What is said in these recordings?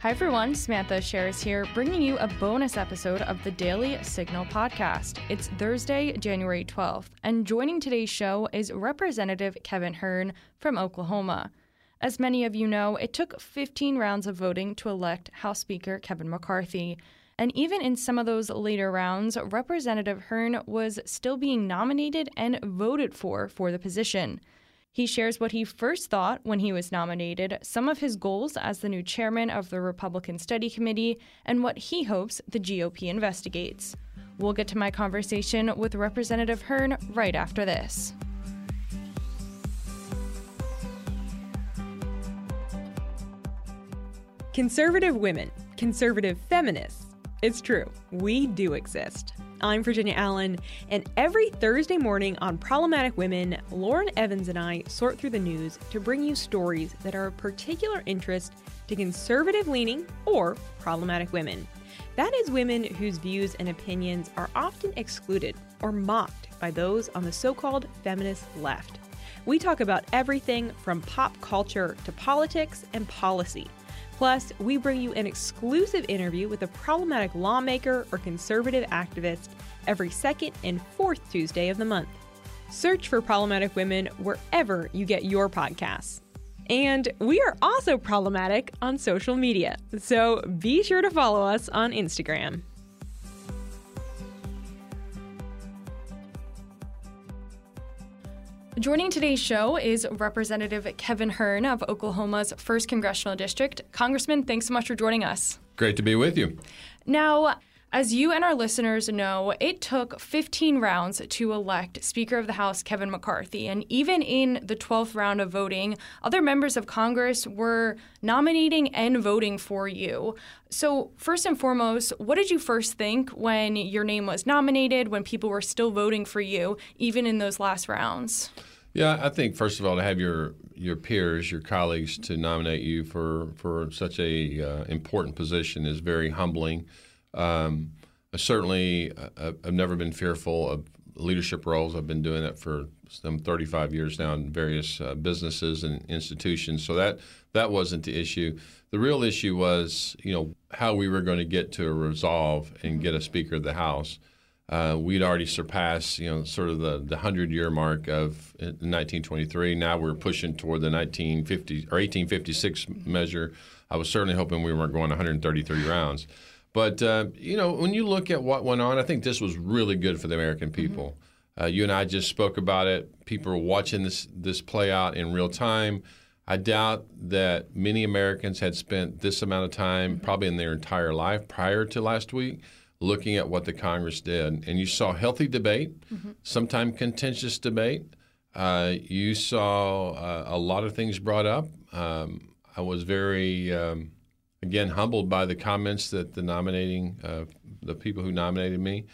Hi everyone, Samantha Aschieris here, bringing you a bonus episode of the Daily Signal podcast. It's Thursday, January 12th, and joining today's show is Representative Kevin Hern from Oklahoma. As many of you know, it took 15 rounds of voting to elect House Speaker Kevin McCarthy. And even in some of those later rounds, Representative Hern was still being nominated and voted for for the position. He shares what he first thought when he was nominated, some of his goals as the new chairman of the Republican Study Committee, and what he hopes the GOP investigates. We'll get to my conversation with Representative Hern right after this. Conservative women, conservative feminists. It's true, we do exist. I'm Virginia Allen, and every Thursday morning on Problematic Women, Lauren Evans and I sort through the news to bring you stories that are of particular interest to conservative leaning or problematic women. That is, women whose views and opinions are often excluded or mocked by those on the so called feminist left. We talk about everything from pop culture to politics and policy. Plus, we bring you an exclusive interview with a problematic lawmaker or conservative activist every second and fourth Tuesday of the month. Search for Problematic Women wherever you get your podcasts. And we are also problematic on social media, so be sure to follow us on Instagram. Joining today's show is Representative Kevin Hern of Oklahoma's 1st Congressional District. Congressman, thanks so much for joining us. Great to be with you. Now, as you and our listeners know, it took 15 rounds to elect Speaker of the House Kevin McCarthy. And even in the 12th round of voting, other members of Congress were nominating and voting for you. So, first and foremost, what did you first think when your name was nominated, when people were still voting for you, even in those last rounds? Yeah, I think first of all to have your your peers, your colleagues, to nominate you for for such a uh, important position is very humbling. Um, I certainly, uh, I've never been fearful of leadership roles. I've been doing that for some 35 years now in various uh, businesses and institutions. So that that wasn't the issue. The real issue was, you know, how we were going to get to a resolve and get a Speaker of the House. Uh, we'd already surpassed, you know, sort of the, the 100 year mark of 1923. Now we're pushing toward the 1950 or 1856 measure. I was certainly hoping we weren't going 133 rounds. But uh, you know, when you look at what went on, I think this was really good for the American mm-hmm. people. Mm-hmm. Uh, you and I just spoke about it. People are watching this this play out in real time. I doubt that many Americans had spent this amount of time, mm-hmm. probably in their entire life prior to last week, looking at what the Congress did. And you saw healthy debate, mm-hmm. sometimes contentious debate. Uh, you saw uh, a lot of things brought up. Um, I was very um, again humbled by the comments that the nominating uh, the people who nominated me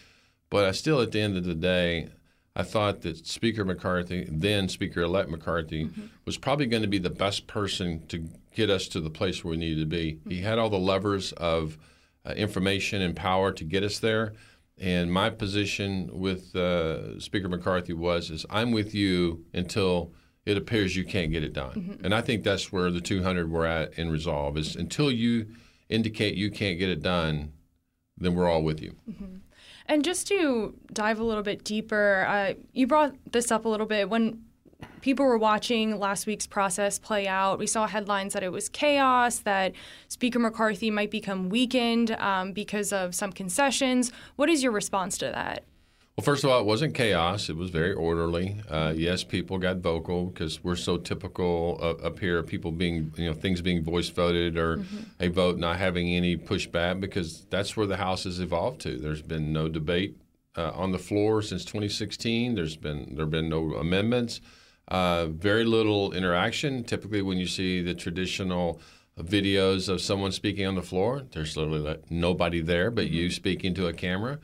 but i still at the end of the day i thought that speaker mccarthy then speaker-elect mccarthy mm-hmm. was probably going to be the best person to get us to the place where we needed to be mm-hmm. he had all the levers of uh, information and power to get us there and my position with uh, speaker mccarthy was is i'm with you until it appears you can't get it done. Mm-hmm. And I think that's where the 200 we're at in resolve is until you indicate you can't get it done, then we're all with you. Mm-hmm. And just to dive a little bit deeper, uh, you brought this up a little bit when people were watching last week's process play out. We saw headlines that it was chaos, that Speaker McCarthy might become weakened um, because of some concessions. What is your response to that? Well, first of all, it wasn't chaos. It was very orderly. Uh, yes, people got vocal because we're so typical uh, up here of people being, you know, things being voice voted or mm-hmm. a vote not having any pushback because that's where the House has evolved to. There's been no debate uh, on the floor since 2016. There's been there have been no amendments. Uh, very little interaction. Typically, when you see the traditional videos of someone speaking on the floor, there's literally like nobody there but you mm-hmm. speaking to a camera.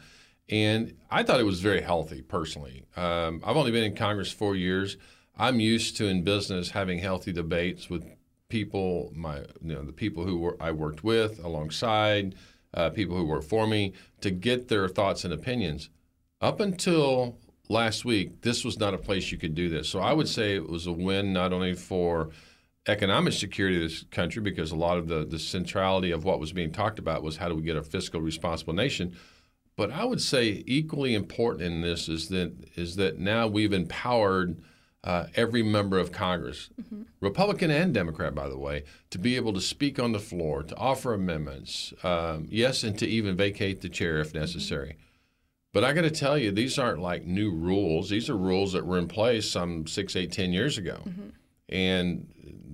And I thought it was very healthy personally. Um, I've only been in Congress four years. I'm used to in business having healthy debates with people, my you know the people who were, I worked with alongside, uh, people who work for me, to get their thoughts and opinions. Up until last week, this was not a place you could do this. So I would say it was a win not only for economic security of this country because a lot of the, the centrality of what was being talked about was how do we get a fiscal responsible nation. But I would say equally important in this is that is that now we've empowered uh, every member of Congress, mm-hmm. Republican and Democrat, by the way, to be able to speak on the floor, to offer amendments, um, yes, and to even vacate the chair if necessary. Mm-hmm. But I got to tell you, these aren't like new rules. These are rules that were in place some six, eight, ten years ago. Mm-hmm. And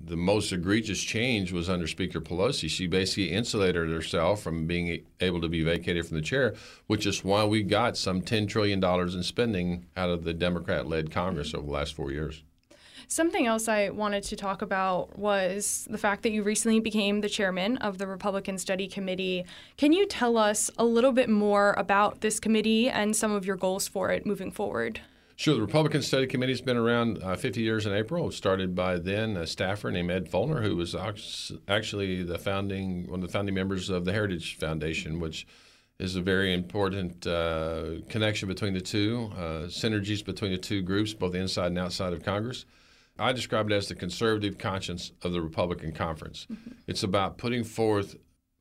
the most egregious change was under Speaker Pelosi. She basically insulated herself from being able to be vacated from the chair, which is why we got some $10 trillion in spending out of the Democrat led Congress over the last four years. Something else I wanted to talk about was the fact that you recently became the chairman of the Republican Study Committee. Can you tell us a little bit more about this committee and some of your goals for it moving forward? Sure. The Republican Study Committee has been around uh, 50 years in April. It was started by then a staffer named Ed Feulner, who was actually the founding one of the founding members of the Heritage Foundation, which is a very important uh, connection between the two, uh, synergies between the two groups, both inside and outside of Congress. I describe it as the conservative conscience of the Republican conference. Mm-hmm. It's about putting forth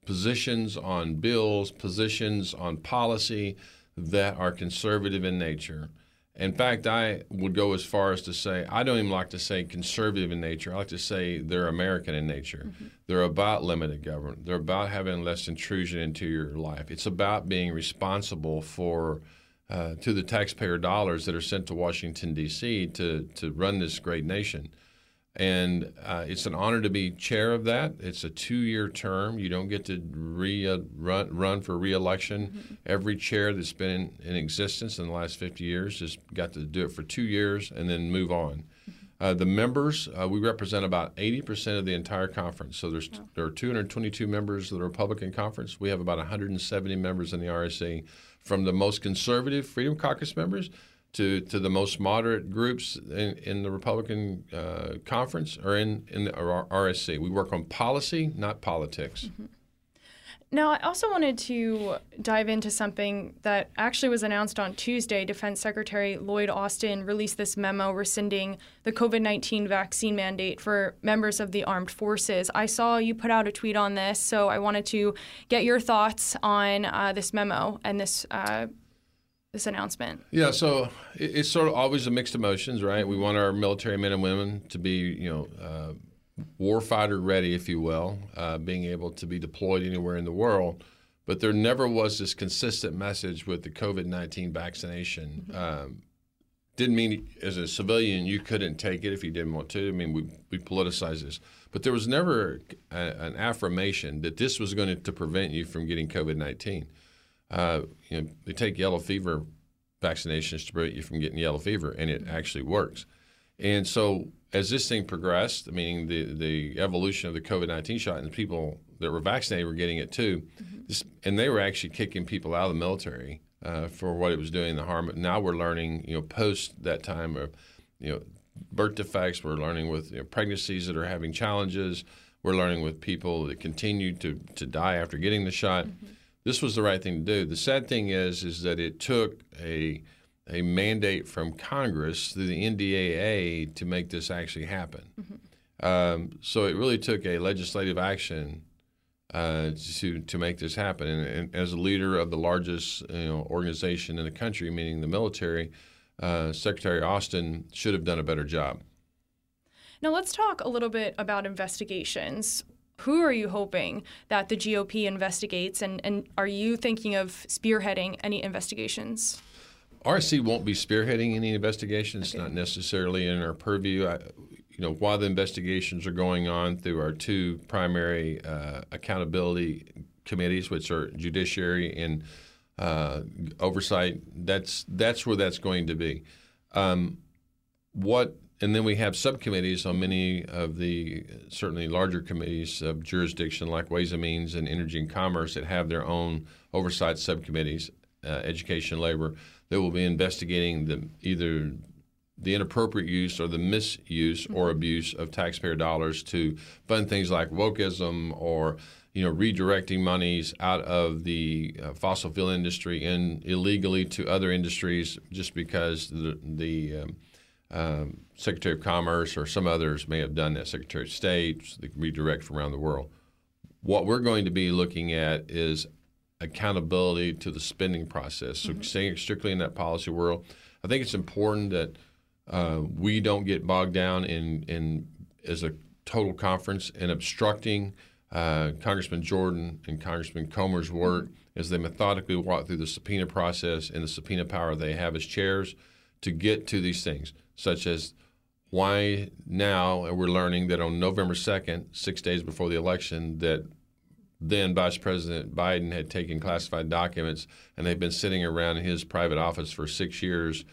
positions on bills, positions on policy that are conservative in nature in fact, I would go as far as to say I don't even like to say conservative in nature. I like to say they're American in nature. Mm-hmm. They're about limited government. They're about having less intrusion into your life. It's about being responsible for uh, to the taxpayer dollars that are sent to Washington D.C. to to run this great nation and uh, it's an honor to be chair of that. It's a two-year term. You don't get to re uh, run run for reelection. Mm-hmm. Every chair that's been in, in, existence in the last 50 years has got to do it for two years and then move on. Mm-hmm. Uh, the members, uh, we represent about 80% of the entire conference. So there's there are 222 members of the Republican conference. We have about 170 members in the RSC, from the most conservative Freedom Caucus members to, to the most moderate groups in, in the Republican uh, conference or in, in the RSC. We work on policy, not politics. Mm-hmm. Now, I also wanted to dive into something that actually was announced on Tuesday. Defense Secretary Lloyd Austin released this memo rescinding the COVID 19 vaccine mandate for members of the armed forces. I saw you put out a tweet on this, so I wanted to get your thoughts on uh, this memo and this. Uh, this announcement? Yeah, so it's sort of always a mixed emotions, right? We want our military men and women to be, you know, uh, warfighter ready, if you will, uh, being able to be deployed anywhere in the world. But there never was this consistent message with the COVID 19 vaccination. Mm-hmm. Um, didn't mean as a civilian you couldn't take it if you didn't want to. I mean, we, we politicize this. But there was never a, an affirmation that this was going to, to prevent you from getting COVID 19 uh, you know, they take yellow fever vaccinations to prevent you from getting yellow fever, and it actually works. And so, as this thing progressed, meaning the the evolution of the COVID nineteen shot, and the people that were vaccinated were getting it too, mm-hmm. this, and they were actually kicking people out of the military uh, for what it was doing, the harm. Now we're learning, you know, post that time of, you know, birth defects. We're learning with you know, pregnancies that are having challenges. We're learning with people that continue to to die after getting the shot. Mm-hmm this was the right thing to do. The sad thing is, is that it took a a mandate from Congress through the NDAA to make this actually happen. Mm-hmm. Um, so it really took a legislative action uh, to to make this happen. And, and, as a leader of the largest you know, organization in the country, meaning the military, uh, Secretary Austin should have done a better job. Now let's talk a little bit about investigations. Who are you hoping that the GOP investigates, and, and are you thinking of spearheading any investigations? RSC won't be spearheading any investigations. Okay. It's not necessarily in our purview. I, you know, while the investigations are going on through our two primary uh, accountability committees, which are judiciary and uh, oversight, that's that's where that's going to be. Um, what and then we have subcommittees on many of the certainly larger committees of jurisdiction, like Ways and Means and Energy and Commerce, that have their own oversight subcommittees, uh, Education, Labor, that will be investigating the either the inappropriate use or the misuse or mm-hmm. abuse of taxpayer dollars to fund things like wokeism or you know redirecting monies out of the uh, fossil fuel industry and illegally to other industries just because the the um, um, Secretary of Commerce or some others may have done that, Secretary of State, so they can redirect from around the world. What we're going to be looking at is accountability to the spending process. So, mm-hmm. staying strictly in that policy world, I think it's important that uh, we don't get bogged down in, in as a total conference in obstructing uh, Congressman Jordan and Congressman Comer's work mm-hmm. as they methodically walk through the subpoena process and the subpoena power they have as chairs to get to these things, such as why now we're learning that on November 2nd, six days before the election, that then Vice President Biden had taken classified documents and they've been sitting around in his private office for six years.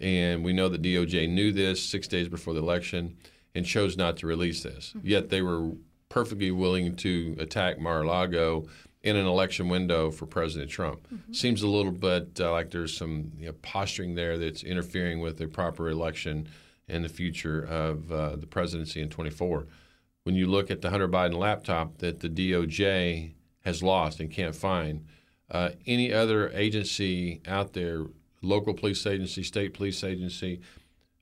And we know that DOJ knew this six days before the election and chose not to release this. Mm-hmm. Yet they were perfectly willing to attack Mar-a-Lago in an election window for President Trump. Mm-hmm. Seems a little bit uh, like there's some you know, posturing there that's interfering with a proper election in the future of uh, the presidency in 24. When you look at the Hunter Biden laptop that the DOJ has lost and can't find, uh, any other agency out there, local police agency, state police agency,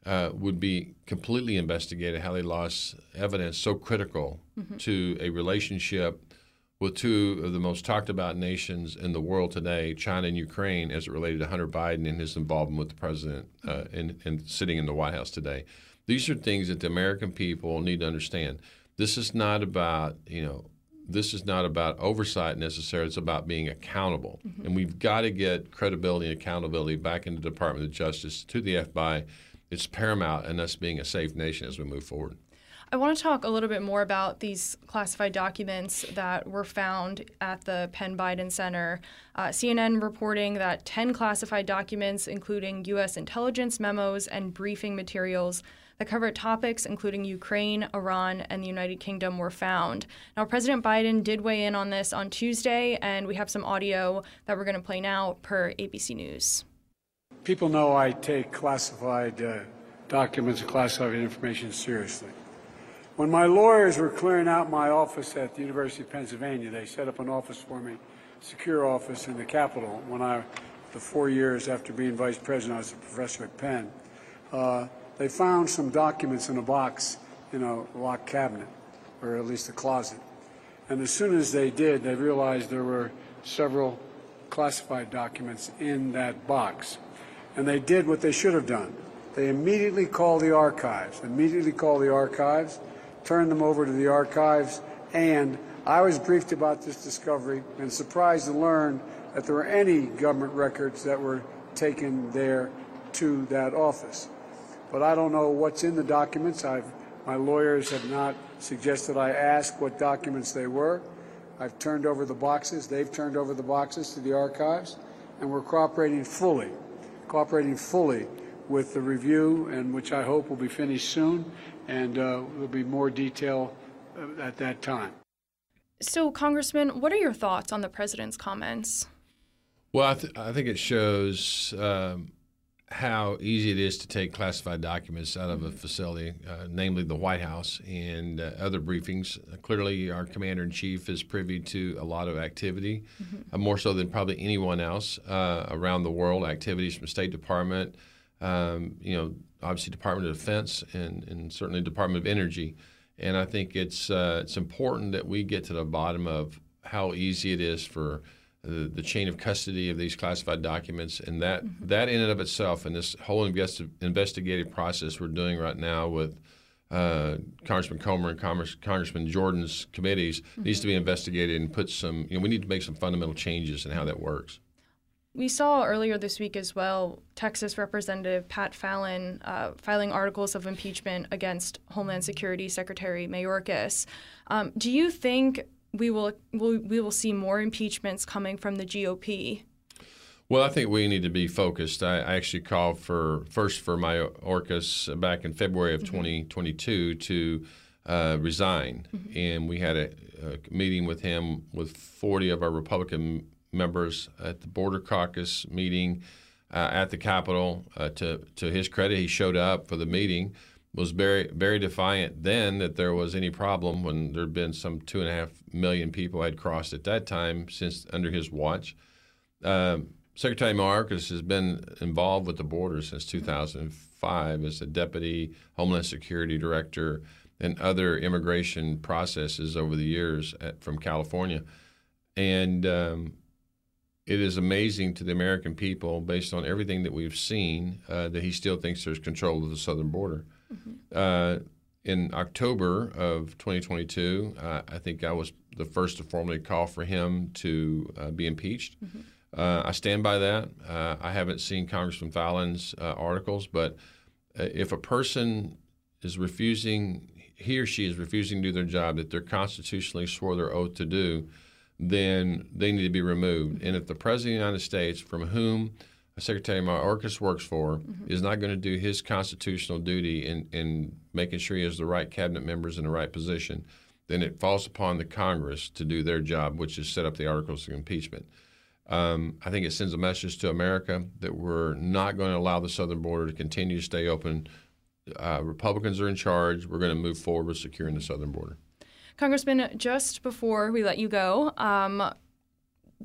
uh, would be completely investigated how they lost evidence so critical mm-hmm. to a relationship with two of the most talked about nations in the world today, China and Ukraine, as it related to Hunter Biden and his involvement with the president uh, and, and sitting in the White House today. These are things that the American people need to understand. This is not about, you know, this is not about oversight necessarily. It's about being accountable. Mm-hmm. And we've got to get credibility and accountability back into the Department of Justice, to the FBI. It's paramount in us being a safe nation as we move forward. I want to talk a little bit more about these classified documents that were found at the Penn Biden Center. Uh, CNN reporting that 10 classified documents, including U.S. intelligence memos and briefing materials that covered topics including Ukraine, Iran, and the United Kingdom, were found. Now, President Biden did weigh in on this on Tuesday, and we have some audio that we're going to play now per ABC News. People know I take classified uh, documents and classified information seriously. When my lawyers were clearing out my office at the University of Pennsylvania, they set up an office for me, secure office in the Capitol. When I, the four years after being vice president, I was a professor at Penn. Uh, they found some documents in a box in a locked cabinet, or at least a closet. And as soon as they did, they realized there were several classified documents in that box. And they did what they should have done. They immediately called the archives, immediately called the archives, turned them over to the archives, and I was briefed about this discovery and surprised to learn that there were any government records that were taken there to that office. But I don't know what's in the documents. I've, my lawyers have not suggested I ask what documents they were. I've turned over the boxes. They've turned over the boxes to the archives, and we're cooperating fully, cooperating fully with the review, and which I hope will be finished soon and uh, there'll be more detail uh, at that time. So, Congressman, what are your thoughts on the president's comments? Well, I, th- I think it shows um, how easy it is to take classified documents out of a facility, uh, namely the White House and uh, other briefings. Uh, clearly, our commander in chief is privy to a lot of activity, mm-hmm. more so than probably anyone else uh, around the world. Activities from State Department, um, you know, obviously Department of Defense and, and certainly Department of Energy. And I think it's uh, it's important that we get to the bottom of how easy it is for the, the chain of custody of these classified documents, and that mm-hmm. that in and of itself, and this whole investi- investigative process we're doing right now with uh, Congressman Comer and Congress, Congressman Jordan's committees mm-hmm. needs to be investigated and put some. You know, we need to make some fundamental changes in how that works. We saw earlier this week as well Texas Representative Pat Fallon uh, filing articles of impeachment against Homeland Security Secretary Mayorkas. Um, do you think we will, will we will see more impeachments coming from the GOP? Well, I think we need to be focused. I, I actually called for first for Mayorkas back in February of mm-hmm. 2022 to uh, resign, mm-hmm. and we had a, a, meeting with him with 40 of our Republican members at the Border Caucus meeting uh, at the Capitol. Uh, to to his credit, he showed up for the meeting. Was very very defiant then that there was any problem when there had been some two and a half million people had crossed at that time since under his watch. Um, Secretary Mayorkas has been involved with the border since 2005 as a deputy Homeland Security Director and other immigration processes over the years at, from California. And um, it is amazing to the American people, based on everything that we've seen, uh, that he still thinks there's control of the southern border. Mm-hmm. Uh, in October of 2022, uh, I think I was the first to formally call for him to uh, be impeached. Mm-hmm. Uh, I stand by that. Uh, I haven't seen Congressman Fallon's articles, but if a person is refusing, he or she is refusing to do their job that they're constitutionally swore their oath to do, then they need to be removed. And if the President of the United States, from whom Secretary Mayorkas works for, mm-hmm. is not going to do his constitutional duty in, in making sure he has the right cabinet members in the right position, then it falls upon the Congress to do their job, which is set up the articles of impeachment. Um, I think it sends a message to America that we're not going to allow the southern border to continue to stay open. Uh, Republicans are in charge. We're going to move forward with securing the southern border. Congressman, just before we let you go, um,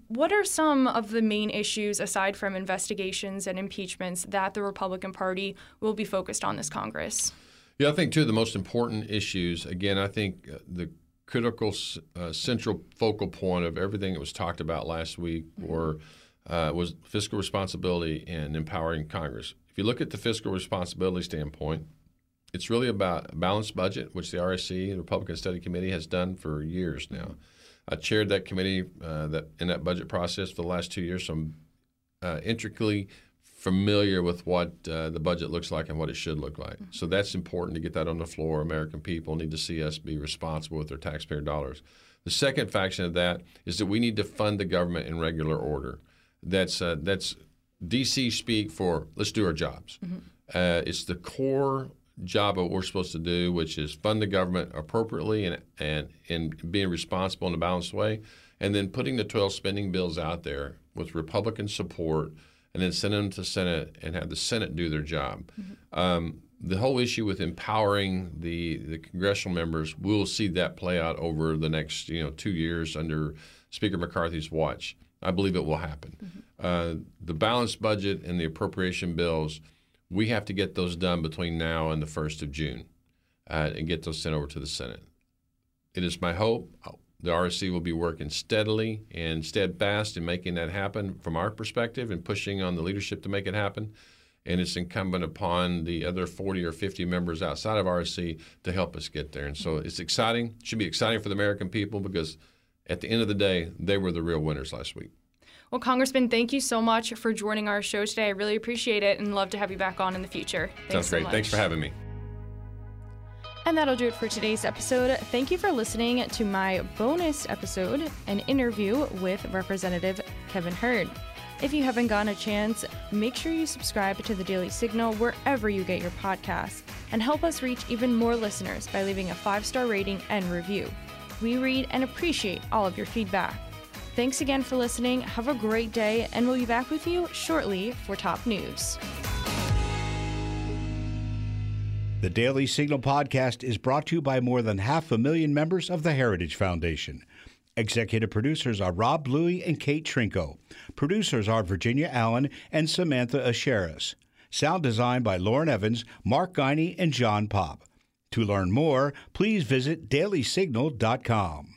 what are some of the main issues, aside from investigations and impeachments, that the Republican Party will be focused on this Congress? Yeah, I think two of the most important issues, again, I think uh, the critical uh, central focal point of everything that was talked about last week mm-hmm. were, uh, was fiscal responsibility and empowering Congress. If you look at the fiscal responsibility standpoint, it's really about a balanced budget, which the RSC, the Republican Study Committee, has done for years now. I chaired that committee uh, that in that budget process for the last two years, so I'm uh, intricately familiar with what uh, the budget looks like and what it should look like. So that's important to get that on the floor. American people need to see us be responsible with their taxpayer dollars. The second faction of that is that we need to fund the government in regular order. That's uh, that's DC speak for let's do our jobs. Mm-hmm. Uh, it's the core job of what we're supposed to do, which is fund the government appropriately and and in being responsible in a balanced way, and then putting the 12 spending bills out there with Republican support, and then send them to Senate and have the Senate do their job. Mm-hmm. Um, the whole issue with empowering the the congressional members, we'll see that play out over the next you know two years under Speaker McCarthy's watch. I believe it will happen. Mm-hmm. Uh, the balanced budget and the appropriation bills we have to get those done between now and the 1st of June uh, and get those sent over to the Senate. It is my hope uh, the RSC will be working steadily and steadfast in making that happen from our perspective and pushing on the leadership to make it happen. And it's incumbent upon the other 40 or 50 members outside of RSC to help us get there. And so it's exciting. It should be exciting for the American people because at the end of the day, they were the real winners last week. Well, Congressman, thank you so much for joining our show today. I really appreciate it and love to have you back on in the future. Thanks Sounds great. So Thanks for having me. And that'll do it for today's episode. Thank you for listening to my bonus episode, an interview with Representative Kevin Hern. If you haven't gotten a chance, make sure you subscribe to the Daily Signal wherever you get your podcasts and help us reach even more listeners by leaving a five star rating and review. We read and appreciate all of your feedback. Thanks again for listening. Have a great day, and we'll be back with you shortly for top news. The Daily Signal podcast is brought to you by more than half a million members of the Heritage Foundation. Executive producers are Rob Bluey and Kate Trinko. Producers are Virginia Allen and Samantha Aschieris. Sound design by Lauren Evans, Mark Guiney, and John Popp. To learn more, please visit dailysignal.com.